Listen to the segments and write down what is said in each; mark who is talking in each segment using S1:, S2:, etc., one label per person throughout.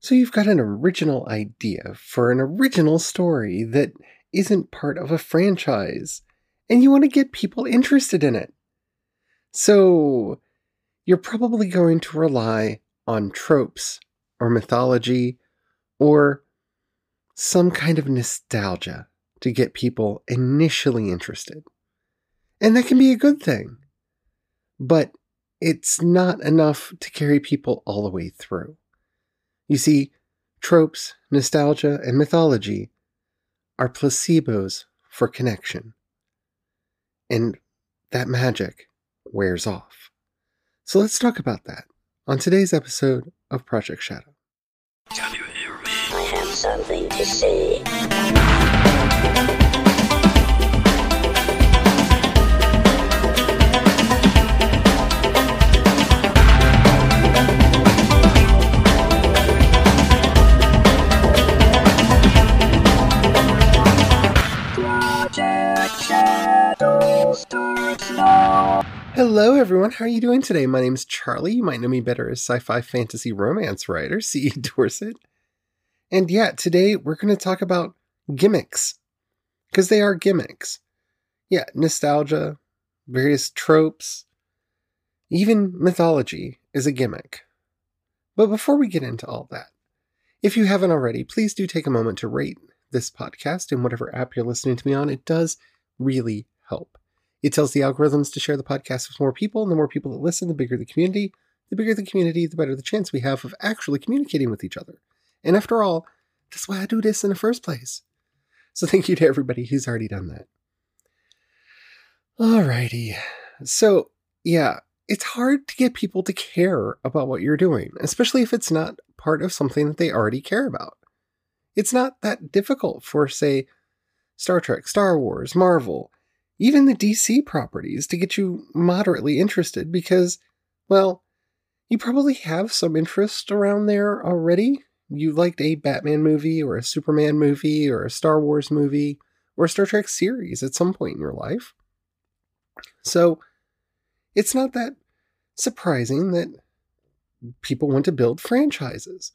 S1: So you've got an original idea for an original story that isn't part of a franchise, and you want to get people interested in it. So you're probably going to rely on tropes or mythology or some kind of nostalgia to get people initially interested. And that can be a good thing. But it's not enough to carry people all the way through. You see, tropes, nostalgia, and mythology are placebos for connection. And that magic wears off. So let's talk about that on today's episode of Project Shadow.
S2: Can you hear me?
S1: Hello, everyone. How are you doing today? My name is Charlie. You might know me better as sci fi fantasy romance writer, C.E. Dorsett. And yeah, today we're going to talk about gimmicks. Because they are gimmicks. Yeah, nostalgia, various tropes, even mythology is a gimmick. But before we get into all that, if you haven't already, please do take a moment to rate this podcast in whatever app you're listening to me on. It does really help. It tells the algorithms to share the podcast with more people, and the more people that listen, the bigger the community. The bigger the community, the better the chance we have of actually communicating with each other. And after all, that's why I do this in the first place. So thank you to everybody who's already done that. Alrighty. So, yeah, it's hard to get people to care about what you're doing, especially if it's not part of something that they already care about. It's not that difficult for, say, Star Trek, Star Wars, Marvel, even the DC properties to get you moderately interested because, well, you probably have some interest around there already. You liked a Batman movie or a Superman movie or a Star Wars movie or a Star Trek series at some point in your life. So it's not that surprising that people want to build franchises.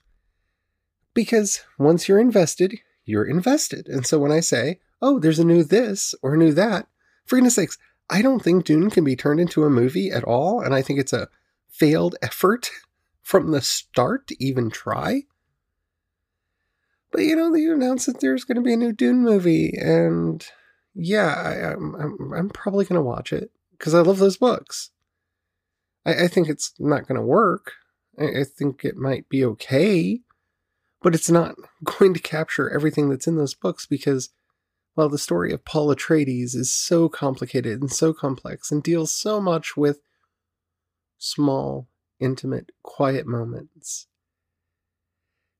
S1: Because once you're invested, you're invested. And so when I say, oh, there's a new this or a new that, for goodness sakes, I don't think Dune can be turned into a movie at all, and I think it's a failed effort from the start to even try. But you know, they announced that there's going to be a new Dune movie, and yeah, I, am I'm, I'm, I'm probably going to watch it because I love those books. I, I think it's not going to work. I, I think it might be okay, but it's not going to capture everything that's in those books because well, the story of Paul Atreides is so complicated and so complex and deals so much with small, intimate, quiet moments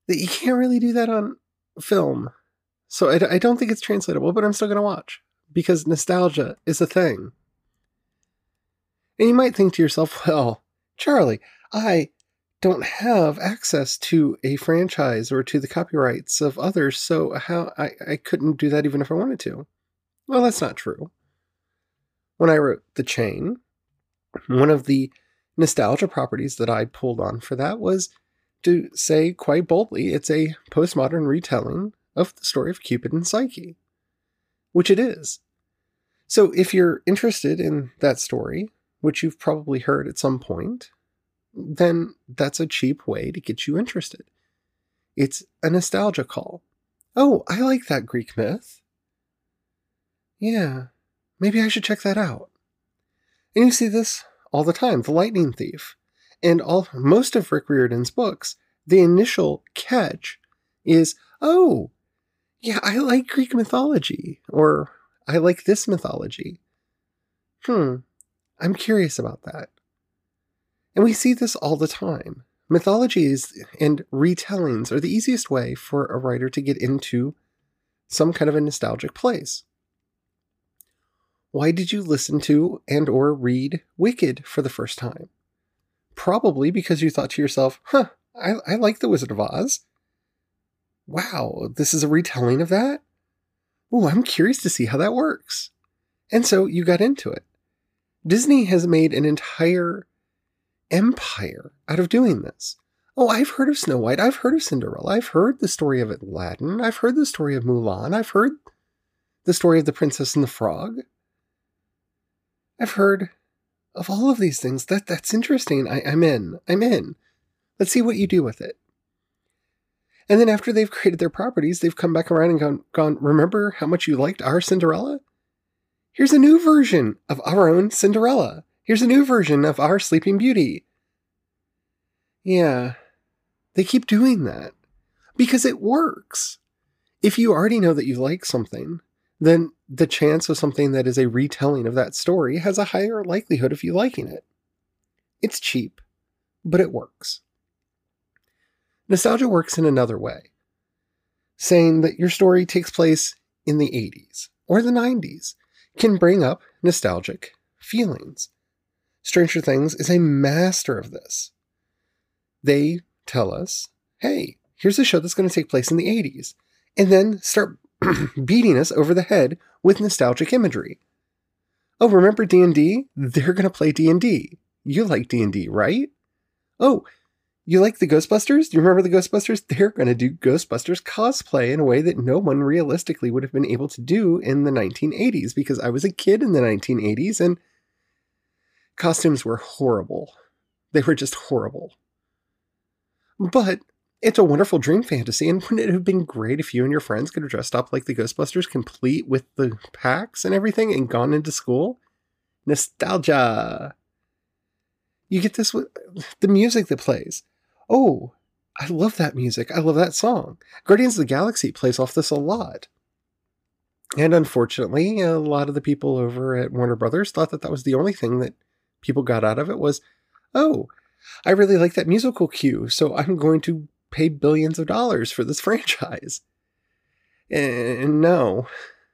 S1: that you can't really do that on film. So I, I don't think it's translatable, but I'm still going to watch because nostalgia is a thing. And you might think to yourself, well, Charlie, I don't have access to a franchise or to the copyrights of others, so how I, I couldn't do that even if I wanted to. Well, that's not true. When I wrote The Chain, one of the nostalgia properties that I pulled on for that was to say quite boldly it's a postmodern retelling of the story of Cupid and Psyche, which it is. So if you're interested in that story, which you've probably heard at some point, then that's a cheap way to get you interested. It's a nostalgia call. Oh, I like that Greek myth. Yeah, maybe I should check that out. And you see this all the time The Lightning Thief. And all most of Rick Riordan's books, the initial catch is, oh, yeah, I like Greek mythology, or I like this mythology. Hmm, I'm curious about that. And we see this all the time. Mythologies and retellings are the easiest way for a writer to get into some kind of a nostalgic place. Why did you listen to and or read Wicked for the first time? Probably because you thought to yourself, huh, I, I like The Wizard of Oz. Wow, this is a retelling of that? Oh, I'm curious to see how that works. And so you got into it. Disney has made an entire empire out of doing this. Oh, I've heard of Snow White. I've heard of Cinderella. I've heard the story of Aladdin. I've heard the story of Mulan. I've heard the story of the Princess and the Frog. I've heard of all of these things. That that's interesting. I, I'm in. I'm in. Let's see what you do with it. And then after they've created their properties, they've come back around and gone, gone, remember how much you liked our Cinderella? Here's a new version of our own Cinderella. Here's a new version of our Sleeping Beauty. Yeah, they keep doing that because it works. If you already know that you like something, then the chance of something that is a retelling of that story has a higher likelihood of you liking it. It's cheap, but it works. Nostalgia works in another way, saying that your story takes place in the 80s or the 90s can bring up nostalgic feelings. Stranger Things is a master of this. They tell us, hey, here's a show that's going to take place in the 80s, and then start beating us over the head with nostalgic imagery. Oh, remember D&D? They're going to play D&D. You like D&D, right? Oh, you like the Ghostbusters? Do you remember the Ghostbusters? They're going to do Ghostbusters cosplay in a way that no one realistically would have been able to do in the 1980s because I was a kid in the 1980s and costumes were horrible. They were just horrible. But it's a wonderful dream fantasy, and wouldn't it have been great if you and your friends could have dressed up like the Ghostbusters, complete with the packs and everything, and gone into school? Nostalgia! You get this with the music that plays oh, I love that music. I love that song. Guardians of the Galaxy plays off this a lot. And unfortunately, a lot of the people over at Warner Brothers thought that that was the only thing that people got out of it was, oh, I really like that musical cue, so I'm going to pay billions of dollars for this franchise. And no,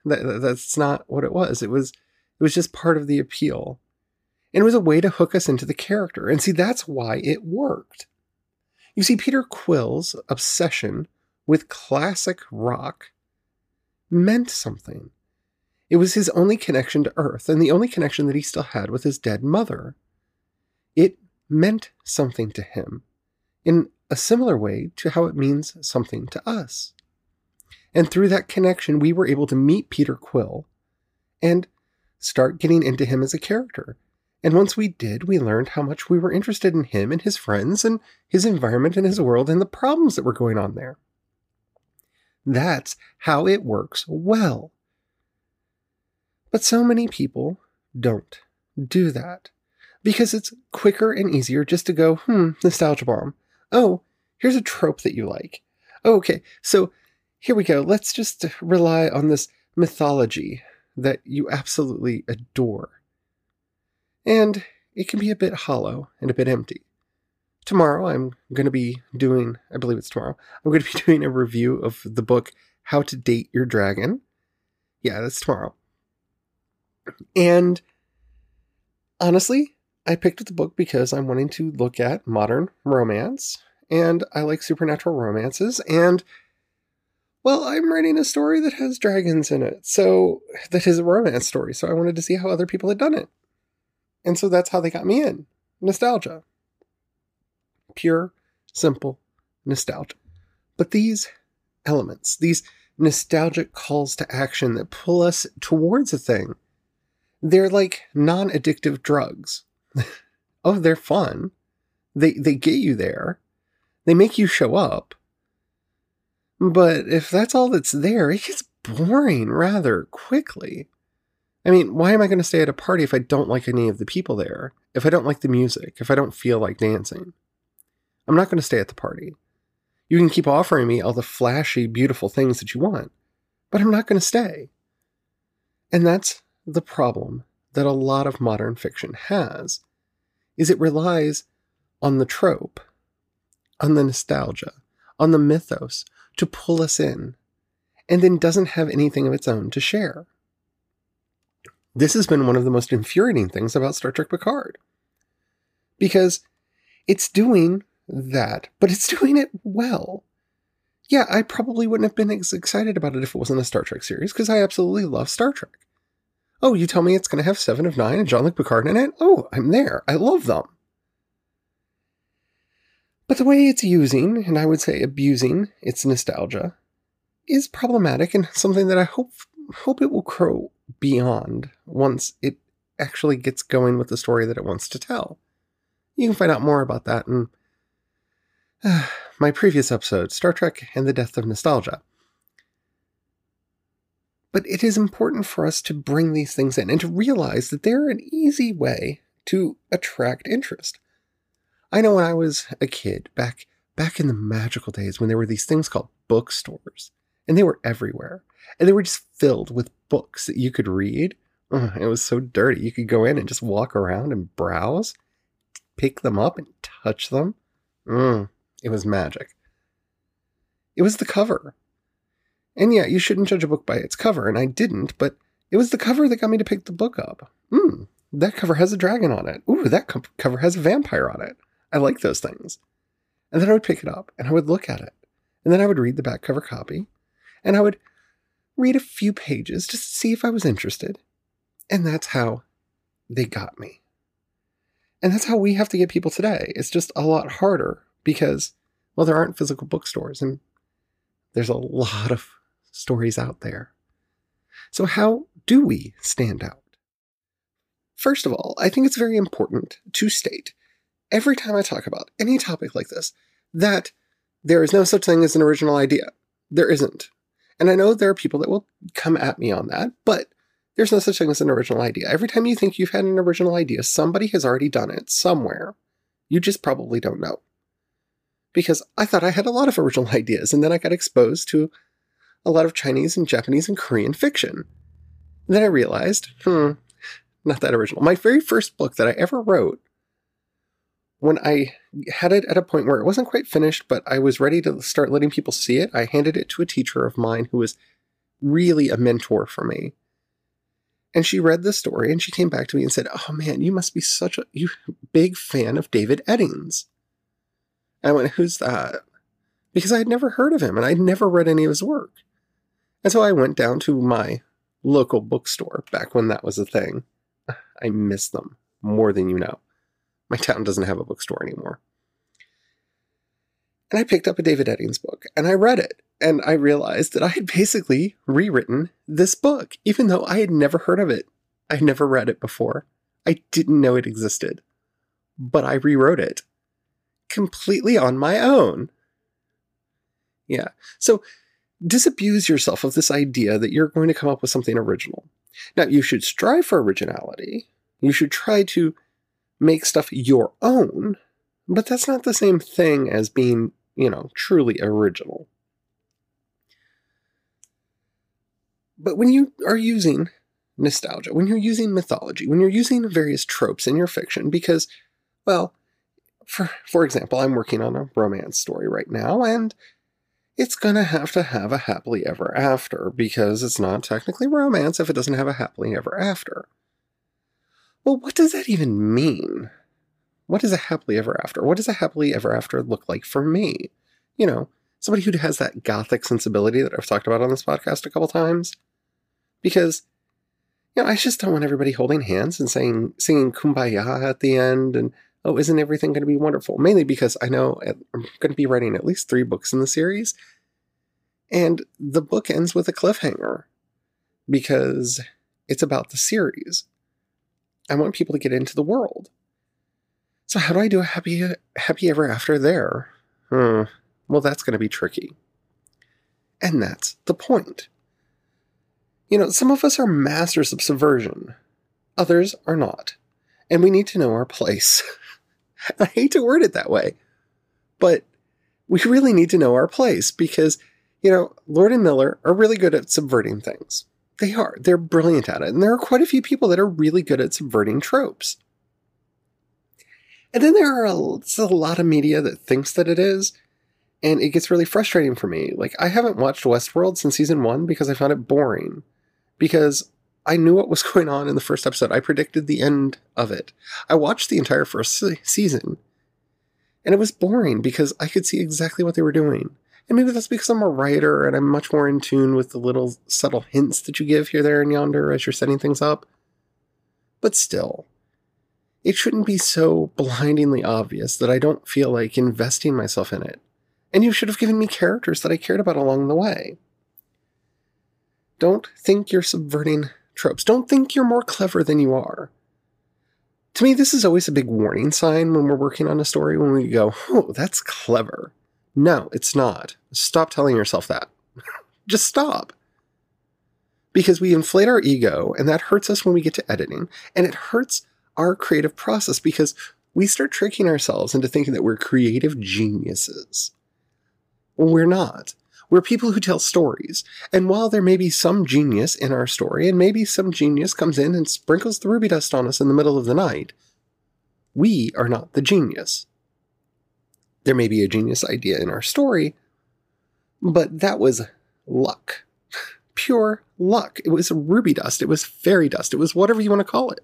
S1: that, that's not what it was. It was it was just part of the appeal. And it was a way to hook us into the character. And see, that's why it worked. You see, Peter Quill's obsession with classic rock meant something. It was his only connection to Earth and the only connection that he still had with his dead mother. It meant something to him in a similar way to how it means something to us. And through that connection, we were able to meet Peter Quill and start getting into him as a character and once we did, we learned how much we were interested in him and his friends and his environment and his world and the problems that were going on there. That's how it works well. But so many people don't do that because it's quicker and easier just to go, hmm, nostalgia bomb. Oh, here's a trope that you like. Oh, okay, so here we go. Let's just rely on this mythology that you absolutely adore and it can be a bit hollow and a bit empty. Tomorrow, I'm going to be doing, I believe it's tomorrow, I'm going to be doing a review of the book How to Date Your Dragon. Yeah, that's tomorrow. And honestly, I picked up the book because I'm wanting to look at modern romance, and I like supernatural romances, and well, I'm writing a story that has dragons in it, so that is a romance story, so I wanted to see how other people had done it. And so that's how they got me in. Nostalgia. Pure, simple nostalgia. But these elements, these nostalgic calls to action that pull us towards a thing, they're like non addictive drugs. oh, they're fun. They, they get you there. They make you show up. But if that's all that's there, it gets boring rather quickly. I mean, why am I going to stay at a party if I don't like any of the people there? If I don't like the music? If I don't feel like dancing? I'm not going to stay at the party. You can keep offering me all the flashy, beautiful things that you want, but I'm not going to stay. And that's the problem that a lot of modern fiction has is it relies on the trope, on the nostalgia, on the mythos to pull us in, and then doesn't have anything of its own to share. This has been one of the most infuriating things about Star Trek Picard. Because it's doing that, but it's doing it well. Yeah, I probably wouldn't have been as excited about it if it wasn't a Star Trek series, because I absolutely love Star Trek. Oh, you tell me it's going to have Seven of Nine and Jean-Luc Picard in it? Oh, I'm there. I love them. But the way it's using, and I would say abusing, its nostalgia is problematic and something that I hope hope it will grow beyond once it actually gets going with the story that it wants to tell. You can find out more about that in uh, my previous episode, Star Trek and the Death of Nostalgia. But it is important for us to bring these things in and to realize that they're an easy way to attract interest. I know when I was a kid, back back in the magical days when there were these things called bookstores, and they were everywhere. And they were just filled with books that you could read. It was so dirty. You could go in and just walk around and browse, pick them up and touch them. Mm, it was magic. It was the cover. And yeah, you shouldn't judge a book by its cover, and I didn't, but it was the cover that got me to pick the book up. Hmm, that cover has a dragon on it. Ooh, that co- cover has a vampire on it. I like those things. And then I would pick it up and I would look at it. And then I would read the back cover copy and I would read a few pages just to see if I was interested. And that's how they got me. And that's how we have to get people today. It's just a lot harder because, well, there aren't physical bookstores and there's a lot of stories out there. So, how do we stand out? First of all, I think it's very important to state every time I talk about any topic like this that there is no such thing as an original idea. There isn't. And I know there are people that will come at me on that, but there's no such thing as an original idea. Every time you think you've had an original idea, somebody has already done it somewhere. You just probably don't know. Because I thought I had a lot of original ideas, and then I got exposed to a lot of Chinese and Japanese and Korean fiction. And then I realized, hmm, not that original. My very first book that I ever wrote when I had it at a point where it wasn't quite finished, but I was ready to start letting people see it, I handed it to a teacher of mine who was really a mentor for me. And she read the story and she came back to me and said, Oh man, you must be such a you big fan of David Eddings. And I went, Who's that? Because I had never heard of him and I'd never read any of his work. And so I went down to my local bookstore back when that was a thing. I miss them more than you know. My town doesn't have a bookstore anymore. And I picked up a David Eddings book and I read it. And I realized that I had basically rewritten this book, even though I had never heard of it. I had never read it before. I didn't know it existed. But I rewrote it completely on my own. Yeah. So disabuse yourself of this idea that you're going to come up with something original. Now, you should strive for originality. You should try to make stuff your own, but that's not the same thing as being, you know, truly original. But when you are using nostalgia, when you're using mythology, when you're using various tropes in your fiction, because, well, for, for example, I'm working on a romance story right now, and it's going to have to have a happily ever after because it's not technically romance if it doesn't have a happily ever after. Well, what does that even mean? What is a happily ever after? What does a happily ever after look like for me? You know, somebody who has that gothic sensibility that I've talked about on this podcast a couple times. Because, you know, I just don't want everybody holding hands and saying, singing kumbaya at the end and, oh, isn't everything going to be wonderful? Mainly because I know I'm going to be writing at least three books in the series. And the book ends with a cliffhanger because it's about the series. I want people to get into the world. So how do I do a happy happy ever after there? Hmm. Well, that's going to be tricky. And that's the point. You know, some of us are masters of subversion. Others are not. And we need to know our place. I hate to word it that way, but we really need to know our place because, you know, Lord and Miller are really good at subverting things. They are. They're brilliant at it. And there are quite a few people that are really good at subverting tropes. And then there are a, a lot of media that thinks that it is, and it gets really frustrating for me. Like, I haven't watched Westworld since season one because I found it boring. Because I knew what was going on in the first episode. I predicted the end of it. I watched the entire first se- season, and it was boring because I could see exactly what they were doing. And maybe that's because I'm a writer and I'm much more in tune with the little subtle hints that you give here, there, and yonder as you're setting things up. But still, it shouldn't be so blindingly obvious that I don't feel like investing myself in it. And you should have given me characters that I cared about along the way. Don't think you're subverting tropes. Don't think you're more clever than you are. To me, this is always a big warning sign when we're working on a story when we go, oh, that's clever. No, it's not. Stop telling yourself that. Just stop. Because we inflate our ego, and that hurts us when we get to editing, and it hurts our creative process because we start tricking ourselves into thinking that we're creative geniuses. We're not. We're people who tell stories. And while there may be some genius in our story, and maybe some genius comes in and sprinkles the ruby dust on us in the middle of the night, we are not the genius. There may be a genius idea in our story, but that was luck. Pure luck. It was ruby dust. It was fairy dust. It was whatever you want to call it.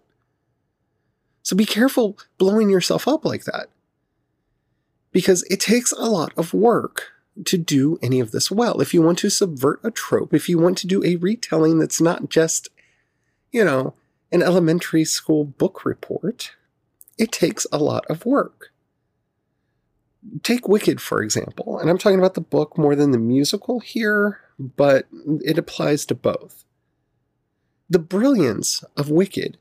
S1: So be careful blowing yourself up like that. Because it takes a lot of work to do any of this well. If you want to subvert a trope, if you want to do a retelling that's not just, you know, an elementary school book report, it takes a lot of work. Take Wicked, for example, and I'm talking about the book more than the musical here, but it applies to both. The brilliance of Wicked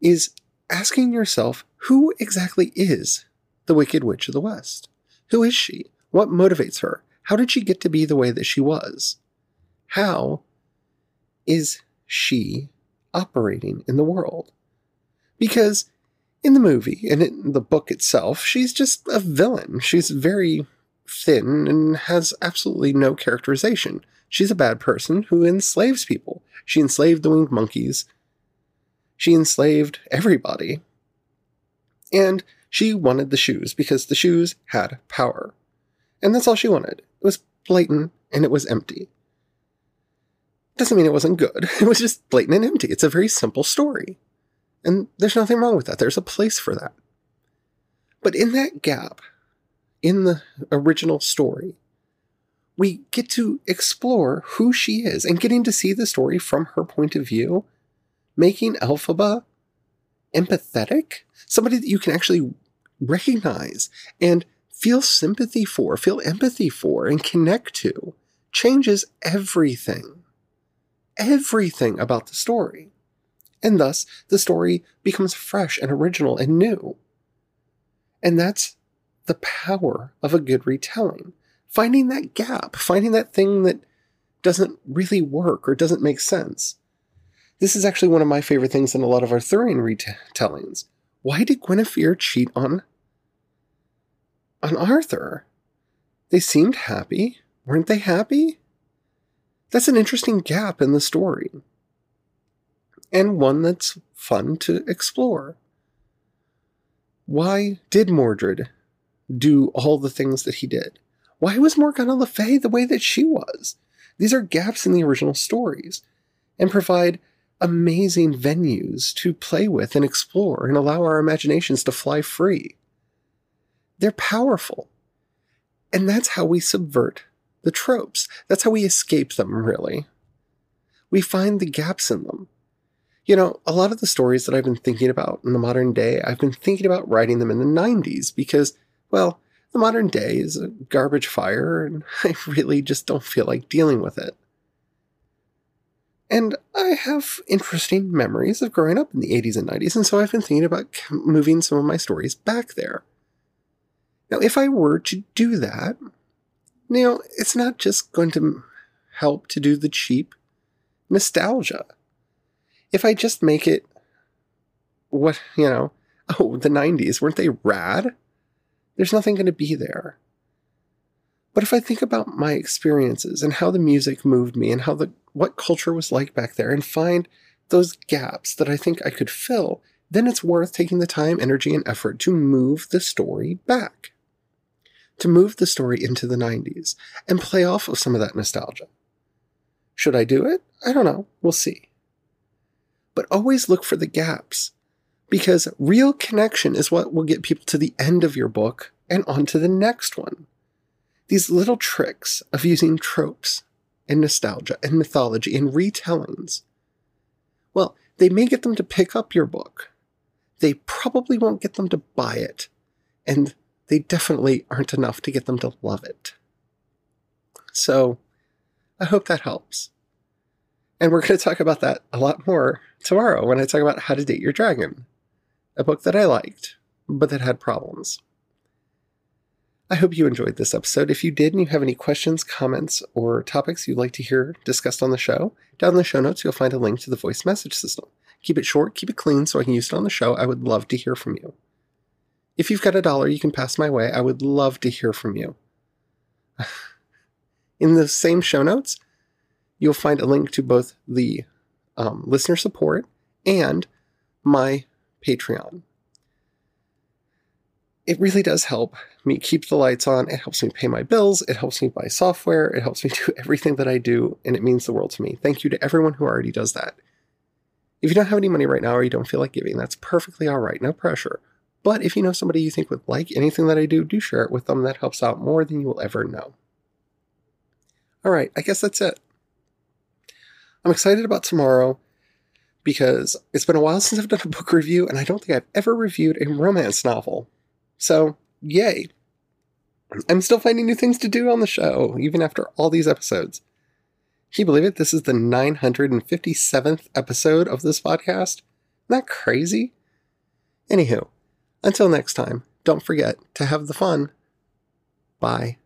S1: is asking yourself who exactly is the Wicked Witch of the West? Who is she? What motivates her? How did she get to be the way that she was? How is she operating in the world? Because in the movie and in the book itself, she's just a villain. She's very thin and has absolutely no characterization. She's a bad person who enslaves people. She enslaved the winged monkeys she enslaved everybody. And she wanted the shoes because the shoes had power. And that's all she wanted. It was blatant and it was empty. Doesn't mean it wasn't good. It was just blatant and empty. It's a very simple story. And there's nothing wrong with that. There's a place for that. But in that gap, in the original story, we get to explore who she is and getting to see the story from her point of view making Elphaba empathetic, somebody that you can actually recognize and feel sympathy for, feel empathy for, and connect to, changes everything. Everything about the story. And thus, the story becomes fresh and original and new. And that's the power of a good retelling. Finding that gap, finding that thing that doesn't really work or doesn't make sense, this is actually one of my favorite things in a lot of Arthurian retellings. Why did Guinevere cheat on on Arthur? They seemed happy. Weren't they happy? That's an interesting gap in the story. And one that's fun to explore. Why did Mordred do all the things that he did? Why was Morgana Le Fay the way that she was? These are gaps in the original stories and provide amazing venues to play with and explore and allow our imaginations to fly free. They're powerful. And that's how we subvert the tropes. That's how we escape them, really. We find the gaps in them. You know, a lot of the stories that I've been thinking about in the modern day, I've been thinking about writing them in the 90s because, well, the modern day is a garbage fire and I really just don't feel like dealing with it. And I have interesting memories of growing up in the 80s and 90s, and so I've been thinking about moving some of my stories back there. Now, if I were to do that, you know, it's not just going to help to do the cheap nostalgia. If I just make it what, you know, oh, the 90s, weren't they rad? There's nothing going to be there. But if I think about my experiences and how the music moved me and how the what culture was like back there and find those gaps that I think I could fill, then it's worth taking the time, energy, and effort to move the story back. To move the story into the 90s and play off of some of that nostalgia. Should I do it? I don't know. We'll see. But always look for the gaps because real connection is what will get people to the end of your book and on to the next one. These little tricks of using tropes and nostalgia and mythology and retellings, well, they may get them to pick up your book. they probably won't get them to buy it. And they definitely aren't enough to get them to love it. So I hope that helps. And we're going to talk about that a lot more tomorrow when I talk about How to Date Your Dragon, a book that I liked, but that had problems. I hope you enjoyed this episode. If you did and you have any questions, comments, or topics you'd like to hear discussed on the show, down in the show notes you'll find a link to the voice message system. Keep it short, keep it clean so I can use it on the show. I would love to hear from you. If you've got a dollar you can pass my way, I would love to hear from you. In the same show notes, you'll find a link to both the um, listener support and my Patreon. It really does help me keep the lights on. It helps me pay my bills. It helps me buy software. It helps me do everything that I do, and it means the world to me. Thank you to everyone who already does that. If you don't have any money right now or you don't feel like giving, that's perfectly all right. No pressure. But if you know somebody you think would like anything that I do, do share it with them. That helps out more than you will ever know. All right, I guess that's it. I'm excited about tomorrow because it's been a while since I've done a book review, and I don't think I've ever reviewed a romance novel. So, yay. I'm still finding new things to do on the show, even after all these episodes. Can you believe it? This is the 957th episode of this podcast. Isn't that crazy? Anywho, until next time, don't forget to have the fun. Bye.